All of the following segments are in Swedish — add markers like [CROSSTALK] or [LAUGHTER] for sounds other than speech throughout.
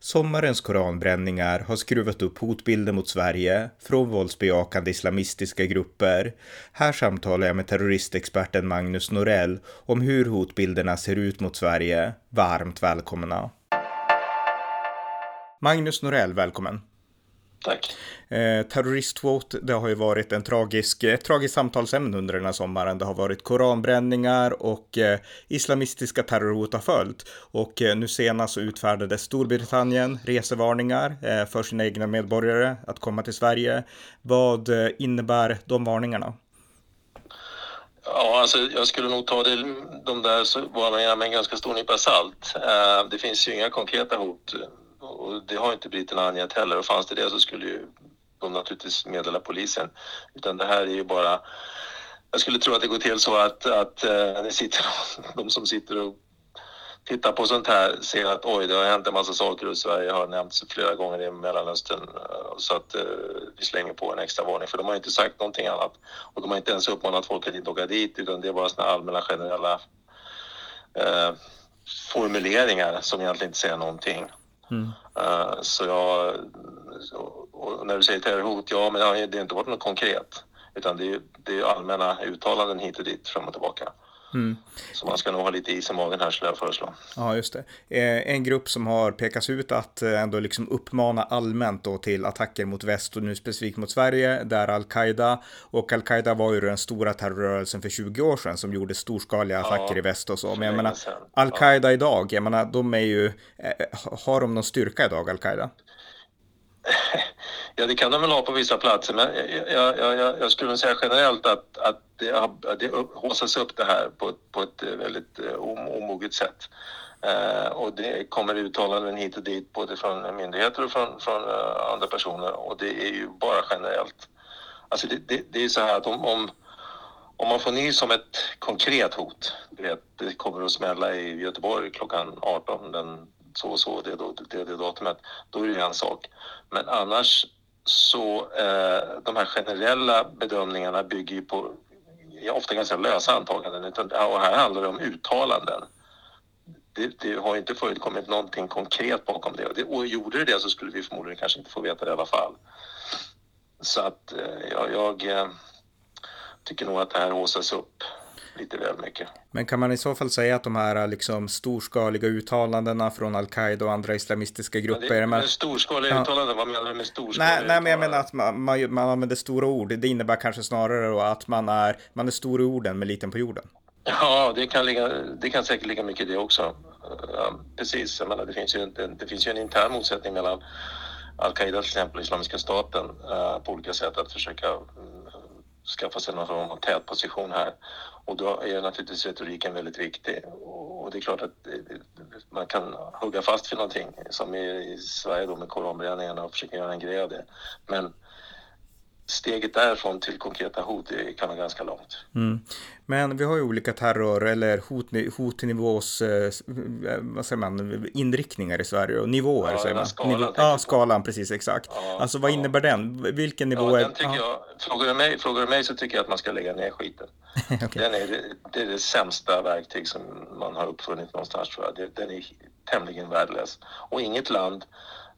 Sommarens koranbränningar har skruvat upp hotbilden mot Sverige från våldsbejakande islamistiska grupper. Här samtalar jag med terroristexperten Magnus Norell om hur hotbilderna ser ut mot Sverige. Varmt välkomna! Magnus Norell, välkommen! Tack. Eh, terroristhot, det har ju varit en tragisk, ett tragiskt samtalsämne under den här sommaren. Det har varit koranbränningar och eh, islamistiska terrorhot har följt. Och eh, nu senast så utfärdade Storbritannien resevarningar eh, för sina egna medborgare att komma till Sverige. Vad eh, innebär de varningarna? Ja, alltså jag skulle nog ta det, de där varningarna med en ganska stor nypa salt. Eh, det finns ju inga konkreta hot och det har inte britterna angett heller och fanns det det så skulle ju de naturligtvis meddela polisen. Utan det här är ju bara jag skulle tro att det går till så att, att äh, sitter, [LAUGHS] de som sitter och tittar på sånt här ser att oj, det har hänt en massa saker och Sverige har nämnts flera gånger i Mellanöstern eh, så att uh, vi slänger på en extra varning för de har inte sagt någonting annat och de har inte ens uppmanat folk att inte åka dit utan det är bara såna allmänna generella uh, formuleringar som egentligen inte säger någonting. Mm. Uh, så jag, och när du säger terrorhot, ja men det har inte varit något konkret. Utan det är, det är allmänna uttalanden hit och dit fram och tillbaka. Mm. Så man ska nog ha lite is i magen här skulle jag föreslå. Ja, just det. Eh, en grupp som har pekats ut att eh, ändå liksom uppmana allmänt då till attacker mot väst och nu specifikt mot Sverige, det är al-Qaida. Och al-Qaida var ju den stora terrorrörelsen för 20 år sedan som gjorde storskaliga attacker ja, i väst och så. Men jag menar, al-Qaida ja. idag, jag menar, de är ju, har de någon styrka idag, al-Qaida? [LAUGHS] Ja, det kan de väl ha på vissa platser, men jag, jag, jag, jag skulle säga generellt att, att det, har, det håsas upp det här på, på ett eh, väldigt eh, omoget sätt. Eh, och det kommer uttalanden hit och dit både från myndigheter och från, från eh, andra personer och det är ju bara generellt. Alltså det, det, det är så här att om, om, om man får nys om ett konkret hot, vet, det kommer att smälla i Göteborg klockan 18 den så och så, det, det, det datumet, då är det en sak. Men annars så eh, de här generella bedömningarna bygger ju på ja, ofta ganska lösa antaganden. Utan, och här handlar det om uttalanden. Det, det har inte förekommit någonting konkret bakom det. Och, det. och gjorde det det så skulle vi förmodligen kanske inte få veta det i alla fall. Så att eh, jag, jag eh, tycker nog att det här håsas upp lite väl mycket. Men kan man i så fall säga att de här liksom storskaliga uttalandena från al-Qaida och andra islamistiska grupper... Men det, men storskaliga ja. uttalanden, vad menar du med storskaliga nej, nej, men jag menar att man, man, man använder stora ord. Det innebär kanske snarare att man är, man är stor i orden men liten på jorden. Ja, det kan, ligga, det kan säkert ligga mycket i det också. Ja, precis, jag menar, det, finns ju en, det finns ju en intern motsättning mellan al-Qaida till exempel Islamiska staten uh, på olika sätt att försöka skaffa sig någon form av tätposition här. Och då är naturligtvis retoriken väldigt viktig. Och det är klart att eh, eh, man kan hugga fast för någonting som i Sverige då med koranbränningarna och försöka göra en grej av det. Men steget därifrån till konkreta hot kan vara ganska långt. Mm. Men vi har ju olika terror eller hot, hotnivås, eh, vad säger man, inriktningar i Sverige och nivåer. Ja, säger man. Skalan, Nivå, ja, skalan, precis exakt. Ja, alltså vad ja. innebär den? Vilken nivå ja, är... Den tycker jag, frågar, du mig, frågar du mig så tycker jag att man ska lägga ner skiten. [LAUGHS] okay. den är, det är det sämsta verktyg som man har uppfunnit någonstans tror jag. Den är tämligen värdelös. Och inget land,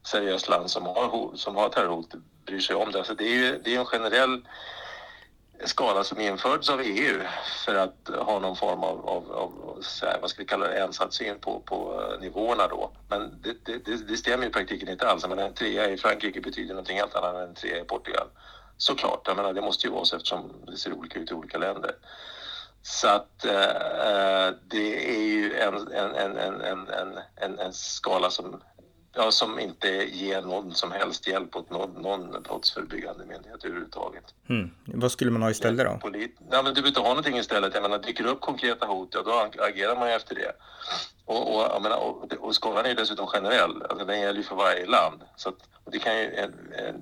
seriöst land som har, som har terrorhot bryr sig om det. Så det är ju det är en generell skala som införts av EU för att ha någon form av, av, av vad ska vi kalla det, ensatssyn på, på eh, nivåerna då. Men det, det, det stämmer i praktiken inte alls. Men en trea i Frankrike betyder någonting helt annat än en trea i Portugal. Såklart, jag menar, det måste ju vara så eftersom det ser olika ut i olika länder. Så att eh, eh, det är ju en, en, en, en, en, en, en skala som ja, som inte ger någon som helst hjälp åt någon, någon brottsförebyggande myndighet överhuvudtaget. Mm. Vad skulle man ha istället då? Polit ja, men du behöver inte ha någonting istället. Jag menar, dyker det upp konkreta hot, ja då agerar man ju efter det. Och, och, jag menar, och, och skalan är ju dessutom generell, alltså den gäller ju för varje land. Så att, det, kan ju,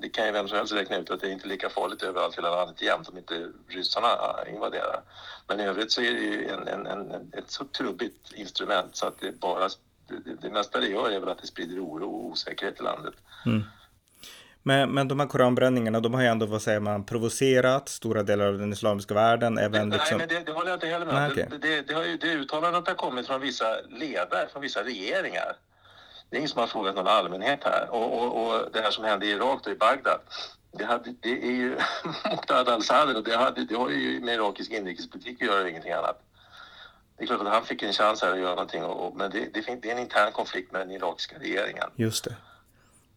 det kan ju vem som helst räkna ut att det är inte lika farligt överallt i hela landet jämt om inte ryssarna invaderar. Men i övrigt så är det ju en, en, en, ett så trubbigt instrument så att det bara det, det mesta det gör är väl att det sprider oro och osäkerhet i landet. Mm. Men, men de här koranbränningarna, de har ju ändå, vad säger man, provocerat stora delar av den islamiska världen. Även Nej, liksom... men det, det håller jag inte heller med Nej, om. okej. Det, det, det, har ju, det uttalandet har kommit från vissa ledare, från vissa regeringar. Det är ingen som har frågat någon allmänhet här. Och, och, och det här som hände i Irak, då, i Bagdad, det, hade, det är ju [LAUGHS] Muqtada al-Sadr och det, hade, det har ju med irakisk inrikespolitik att göra och ingenting annat. Det är klart att han fick en chans här att göra någonting, och, men det, det, det är en intern konflikt med den irakiska regeringen. Just det.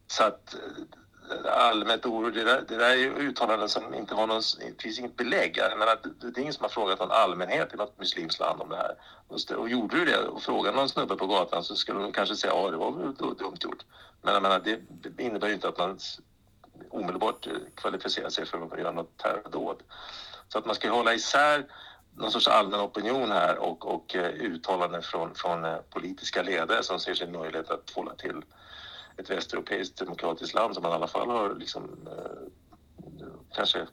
Så att eh, allmänt oro, det där, det där är ju uttalanden som inte har någon, det finns inget belägg. Jag menar, det, det är ingen som har frågat någon allmänhet i något muslimskt land om det här. Och, gjorde du det och frågade någon snubbe på gatan så skulle de kanske säga ja, det var väl du- dumt gjort. Men jag menar, det, det innebär ju inte att man omedelbart eh, kvalificerar sig för att göra något terrordåd. Så att man ska hålla isär någon sorts allmän opinion här och, och eh, uttalanden från, från eh, politiska ledare som ser sin möjlighet att hålla till ett västeuropeiskt demokratiskt land som man i alla fall har liksom, eh, kanske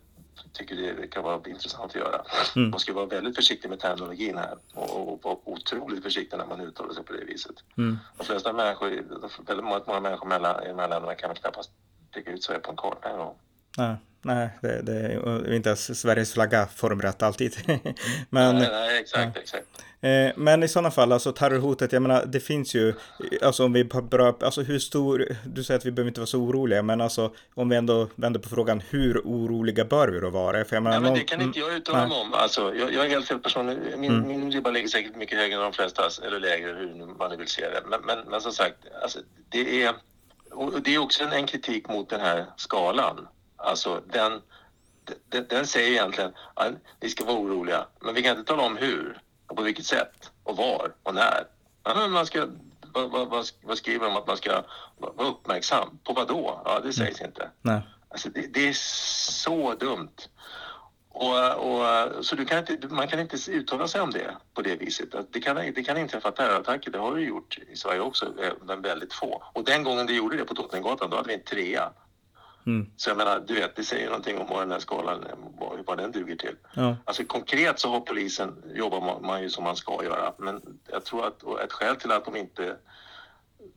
tycker det kan vara intressant att göra. Mm. Man ska vara väldigt försiktig med terminologin här och, och vara otroligt försiktig när man uttalar sig på det viset. Mm. De flesta människor, väldigt många, många människor mellan, i de här länderna kan väl knappast peka ut Sverige på en karta. Nej, nej det, det är inte ens Sveriges flagga formrätt alltid. [LAUGHS] men, nej, nej, exakt, exakt. eh, men i sådana fall, alltså terrorhotet, jag menar, det finns ju, alltså om vi börjar, alltså hur stor, du säger att vi behöver inte vara så oroliga, men alltså om vi ändå vänder på frågan, hur oroliga bör vi då vara? För jag menar, Ja, men det någon- kan inte jag uttala mig om. Alltså, jag, jag är helt fel person. Min, Mm. min ribba ligger säkert mycket högre än de flesta, eller lägre, hur man nu vill se det. Men, men, men som sagt, alltså, det, är, och det är också en, en kritik mot den här skalan. Alltså, den, den, den säger egentligen att vi ska vara oroliga, men vi kan inte tala om hur och på vilket sätt och var och när. Ja, men man ska, vad, vad, vad, skriver de att man ska vara uppmärksam? På vad då? Ja, det sägs inte. Nej. Alltså det, det är så dumt. Och, och, så du kan inte, man kan inte uttala sig om det på det viset. Att Det kan, det kan inträffa terrorattacker, det har det gjort i Sverige också, eh, men väldigt få. Och den gången det gjorde det på Drottninggatan, då hade vi en trea. Mm. Så jag menar, du vet, det säger någonting om vad den här skalan, vad, vad den duger till. Ja. Alltså konkret så har polisen, jobbar man, man ju som man ska göra. Men jag tror att ett skäl till att de inte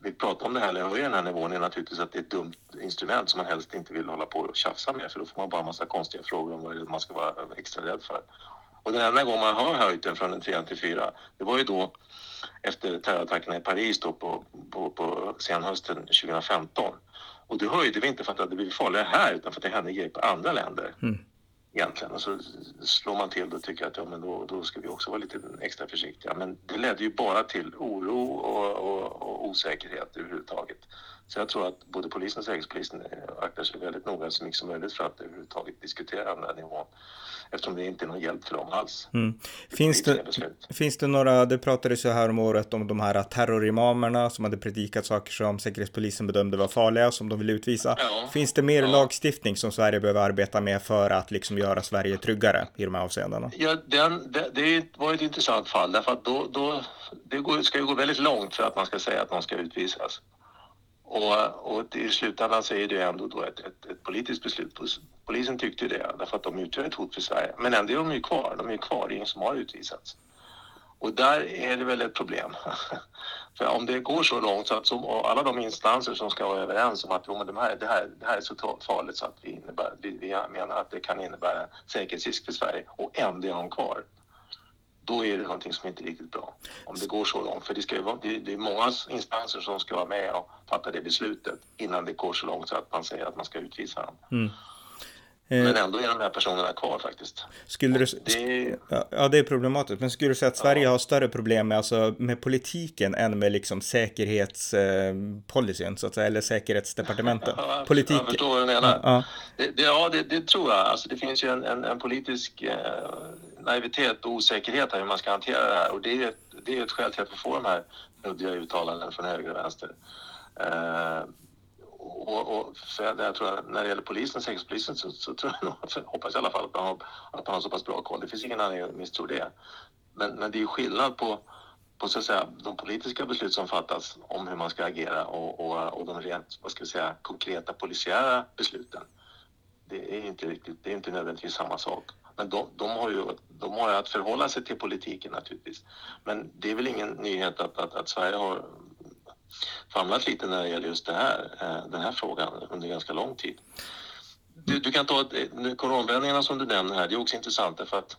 vill prata om det här eller höja den här nivån är naturligtvis att det är ett dumt instrument som man helst inte vill hålla på och tjafsa med för då får man bara en massa konstiga frågor om vad det är man ska vara extra rädd för. Och den enda gången man har höjt den från en 3 till 4 det var ju då efter terrorattackerna i Paris då på, på, på senhösten 2015. Och det höjde vi inte för att det hade blivit farligare här utan för att det hände grejer på andra länder. Mm. Egentligen. Och så slår man till och tycker att ja, men då, då ska vi också vara lite extra försiktiga. Men det ledde ju bara till oro och, och, och osäkerhet överhuvudtaget. Så jag tror att både polisen och säkerhetspolisen eh, aktar sig väldigt noga så mycket som möjligt för att överhuvudtaget diskutera den här nivån. Eftersom det inte är någon hjälp för dem alls. Mm. Finns, det, beslut. finns det några, det pratades ju här om året om de här terrorimamerna som hade predikat saker som Säkerhetspolisen bedömde var farliga som de ville utvisa. Ja. Finns det mer Ja. lagstiftning som Sverige behöver arbeta med för att liksom göra Sverige tryggare i de här avseendena? Ja, den, det, det var ett intressant fall därför att då, då, det går, ska ju gå väldigt långt för att man ska säga att någon ska utvisas. Och, och i slutändan så är det ju ändå då ett, ett, ett politiskt beslut. Polisen tyckte ju det därför att de utgör ett hot för Sverige. Men ändå är de ju kvar. De är ju kvar, det är ingen som har utvisats. Och där är det väl ett problem. [LAUGHS] För om det går så långt så att så, och alla de instanser som ska vara överens om att jo, men det, här, det, här, det här är så farligt så att vi, innebär, vi, vi menar att det kan innebära säkerhetsrisk för Sverige och ändå är de kvar. Då är det någonting som inte är riktigt bra. Om det går så långt. För det, ska ju vara, det, det är många instanser som ska vara med och fatta det beslutet innan det går så långt så att man säger att man ska utvisa dem. Mm. Men Eh, ändå är de här personerna kvar faktiskt. skulle du, Det ja, ja, det är problematiskt. Men skulle du säga att Sverige har större problem med, alltså, med politiken än med liksom säkerhetspolicyn, så att säga, eller säkerhetsdepartementet? [LAUGHS] Ja, jag Politiken. förstår vad du menar. Ja, Det, det, ja, det, det tror jag. Alltså, det finns ju en, en, en politisk eh, naivitet och osäkerhet här hur man ska hantera det här. Och det är, ett, det är ett skäl till att vi får de här luddiga uttalanden från höger och vänster. Eh, och, och så jag, jag tror att när det gäller polisen säkerhetspolisen så, så tror jag nog, hoppas jag i alla fall att man, har, att man har så pass bra koll. Det finns ingen anledning att misstro det. Men, men det är ju skillnad på, på så att säga, de politiska beslut som fattas om hur man ska agera och, och, och de rent, vad ska vi säga, konkreta polisiära besluten. Det är inte riktigt, det är inte nödvändigtvis samma sak. Men de, de, har ju, de har ju att förhålla sig till politiken naturligtvis. Men det är väl ingen nyhet att, att, att Sverige har famlat lite när det gäller just det här, eh, den här frågan under ganska lång tid. Du, du kan ta ett, koranbränningarna som du nämner här, det är också intressant därför att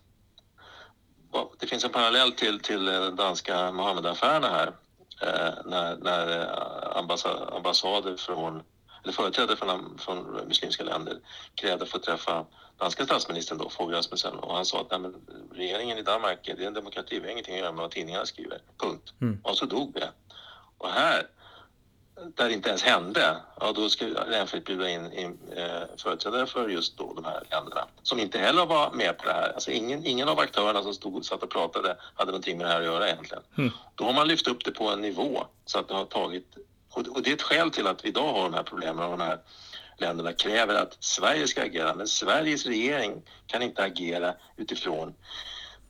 det finns en parallell till, till danska Mohammedaffärerna här eh, när, när eh, ambassader från eller företrädare från, från muslimska länder krävde att få träffa danska statsministern då, Fogh Rasmussen, och han sa att nej, regeringen i Danmark, det är en demokrati, vi har ingenting att göra med vad tidningarna skriver, punkt. Mm. Och så dog det. Och här där det inte ens hände, ja då ska Reinfeldt bjuda in, in eh, företrädare för just då de här länderna som inte heller var med på det här. Alltså ingen, ingen av aktörerna som stod och satt och pratade hade någonting med det här att göra egentligen. Mm. Då har man lyft upp det på en nivå så att det har tagit, och, och det är ett skäl till att vi idag har de här problemen och de här länderna kräver att Sverige ska agera. Men Sveriges regering kan inte agera utifrån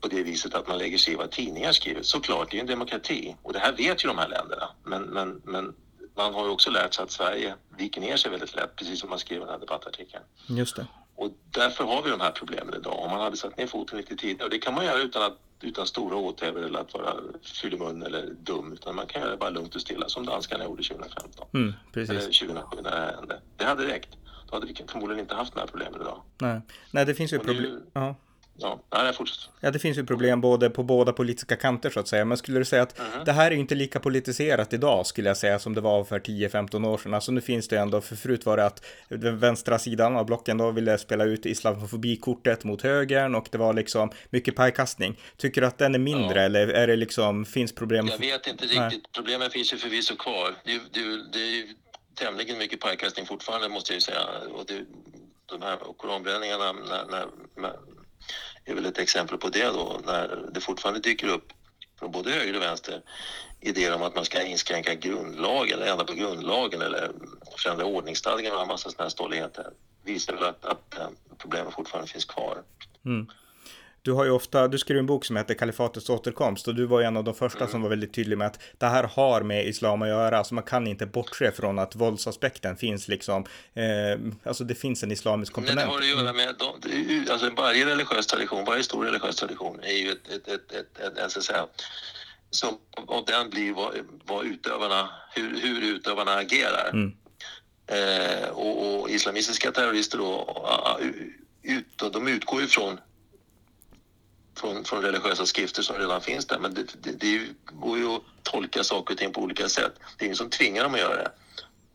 på det viset att man lägger sig i vad tidningar skriver. Såklart, det är en demokrati och det här vet ju de här länderna. Men, men, men man har ju också lärt sig att Sverige viker ner sig väldigt lätt, precis som man skrev i den här debattartikeln. Just det. Och därför har vi de här problemen idag. Om man hade satt ner foten lite tidigare, och det kan man göra utan, att, utan stora åthävor eller att vara fyllemun eller dum, utan man kan göra det bara lugnt och stilla som danskarna gjorde 2015. Mm, precis. Eller 2007 när det hände. Det hade räckt. Då hade vi förmodligen inte haft de här problemen idag. Nej, Nej det finns ju problem. Ja. Nej, fortsätt. Ja, det finns ju problem både på båda politiska kanter så att säga. Men skulle du säga att mm. det här är inte lika politiserat idag skulle jag säga som det var för 10-15 år sedan. Alltså nu finns det ändå, för förut var det att den vänstra sidan av blocken då ville spela ut islamofobikortet mot högern och det var liksom mycket pajkastning. Tycker du att den är mindre ja. eller är det liksom, finns problem? Jag vet inte riktigt. Nej. Problemen finns ju förvisso kvar. Det, det, det är ju tämligen mycket pajkastning fortfarande måste jag ju säga. Och det, de här koranbränningarna när, när är väl ett exempel på det då, när det fortfarande dyker upp från både höger och vänster idéer om att man ska inskränka grundlagen eller ändra på grundlagen eller förändra ordningsstadgan och en massa sådana här ståligheter visar väl att, att eh, problemen fortfarande finns kvar. Mm du har ju ofta, du skrev en bok som heter Kalifatets återkomst och du var en av de första mm. som var väldigt tydlig med att det här har med islam att göra, alltså man kan inte bortse från att våldsaspekten finns liksom, eh, alltså det finns en islamisk komponent. Nej, det har att göra med, de, alltså varje religiös tradition, varje stor religiös tradition är ju ett, ett, ett, ett, ett, ett så att säga, som av den blir vad, vad utövarna, hur, hur utövarna agerar. Mm. Eh, och, och, islamistiska terrorister då, ut, de utgår ju från från, från religiösa skrifter som redan finns där. Men det, det, det går ju att tolka saker och ting på olika sätt. Det är ingen som tvingar dem att göra det.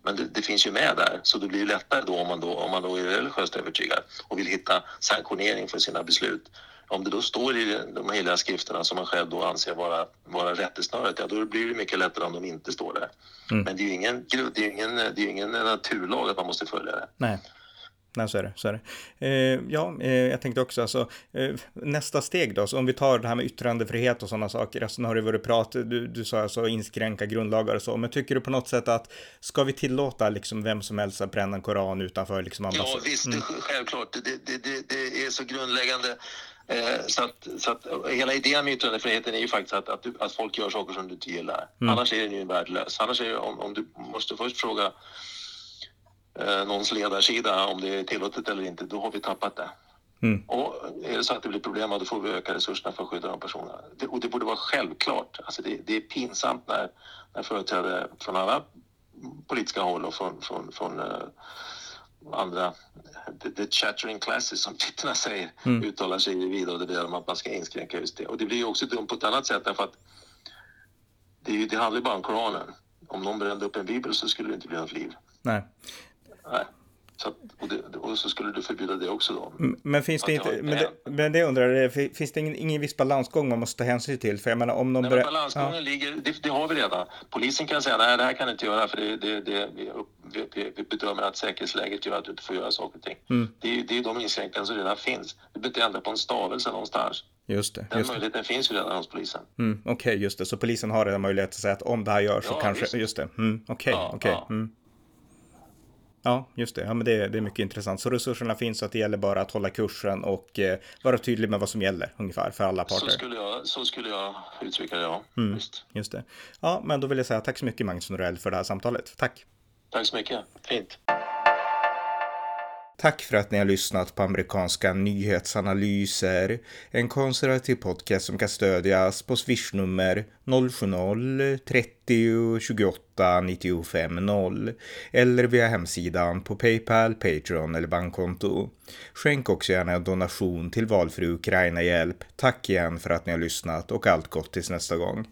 Men det, det, finns ju med där, så det blir lättare då om man då, om man då är religiöst övertygad och vill hitta sanktionering för sina beslut. Om det då står i de heliga skrifterna som man själv då anser vara, vara rättesnöret, ja då blir det mycket lättare om de inte står där. Mm. Men det är ju ingen, det är ingen, det är ingen naturlag att man måste följa det. Nej. Nej, så är det. Så är det. Eh, ja, eh, jag tänkte också alltså, eh, nästa steg då, så om vi tar det här med yttrandefrihet och sådana saker, alltså, har det varit prat, du, du sa alltså inskränka grundlagar och så, men tycker du på något sätt att ska vi tillåta liksom vem som helst att bränna en koran utanför liksom ambassad? Ja, visst, mm. självklart. Det, det, det, det är så grundläggande. Eh, så, att, så att hela idén med yttrandefriheten är ju faktiskt att, att, du, att folk gör saker som du inte gillar. Mm. Annars är den ju värdelös. Annars är det, om, om du måste först fråga eh, någons ledarsida om det är tillåtet eller inte, då har vi tappat det. Mm. Och är det så att det blir problem, då får vi öka resurserna för att skydda de personerna. Det, och det borde vara självklart. Alltså det, det är pinsamt när, när företrädare från alla politiska håll och från, från, från uh, andra, the, the chattering classes som tittarna säger, mm. uttalar sig vidare och det om att man ska inskränka just det. Och det blir ju också dumt på ett annat sätt därför att det, det handlar ju bara om Koranen. Om någon brände upp en bibel så skulle det inte bli något liv. Nej. Nej. Så, och, det, och, så skulle du förbjuda det också då. Men finns det inte, men det, men det undrar jag, finns det ingen, ingen viss balansgång man måste ta hänsyn till? För jag menar om de... Nej, balansgången ja. ligger, det, det, har vi redan. Polisen kan säga nej det här kan du inte göra för det, det, det, vi, vi, vi bedömer att säkerhetsläget gör att du inte får göra saker och ting. Mm. Det, det är de inskränkningar som redan finns. Du behöver inte ändra på en stavelse någonstans. Just det. Den just möjligheten det. finns ju redan hos polisen. Mm, Okej, okay, just det. Så polisen har redan möjlighet att säga att om det här görs ja, så kanske, just, just det. Mm, Okej, okay, ja, okej. Okay. Ja. Mm. Ja, just det. Ja, men det, det är mycket intressant. Så resurserna finns så att det gäller bara att hålla kursen och eh, vara tydlig med vad som gäller ungefär för alla parter. Så skulle jag, så skulle jag uttrycka det, ja. Mm, just. just det. Ja, men då vill jag säga tack så mycket Magnus Norell för det här samtalet. Tack. Tack så mycket. Fint. Tack för att ni har lyssnat på amerikanska nyhetsanalyser, en konservativ podcast som kan stödjas på swishnummer 070-30 28 95 0 eller via hemsidan på Paypal, Patreon eller bankkonto. Skänk också gärna en donation till valfri Ukraina-hjälp. Tack igen för att ni har lyssnat och allt gott tills nästa gång.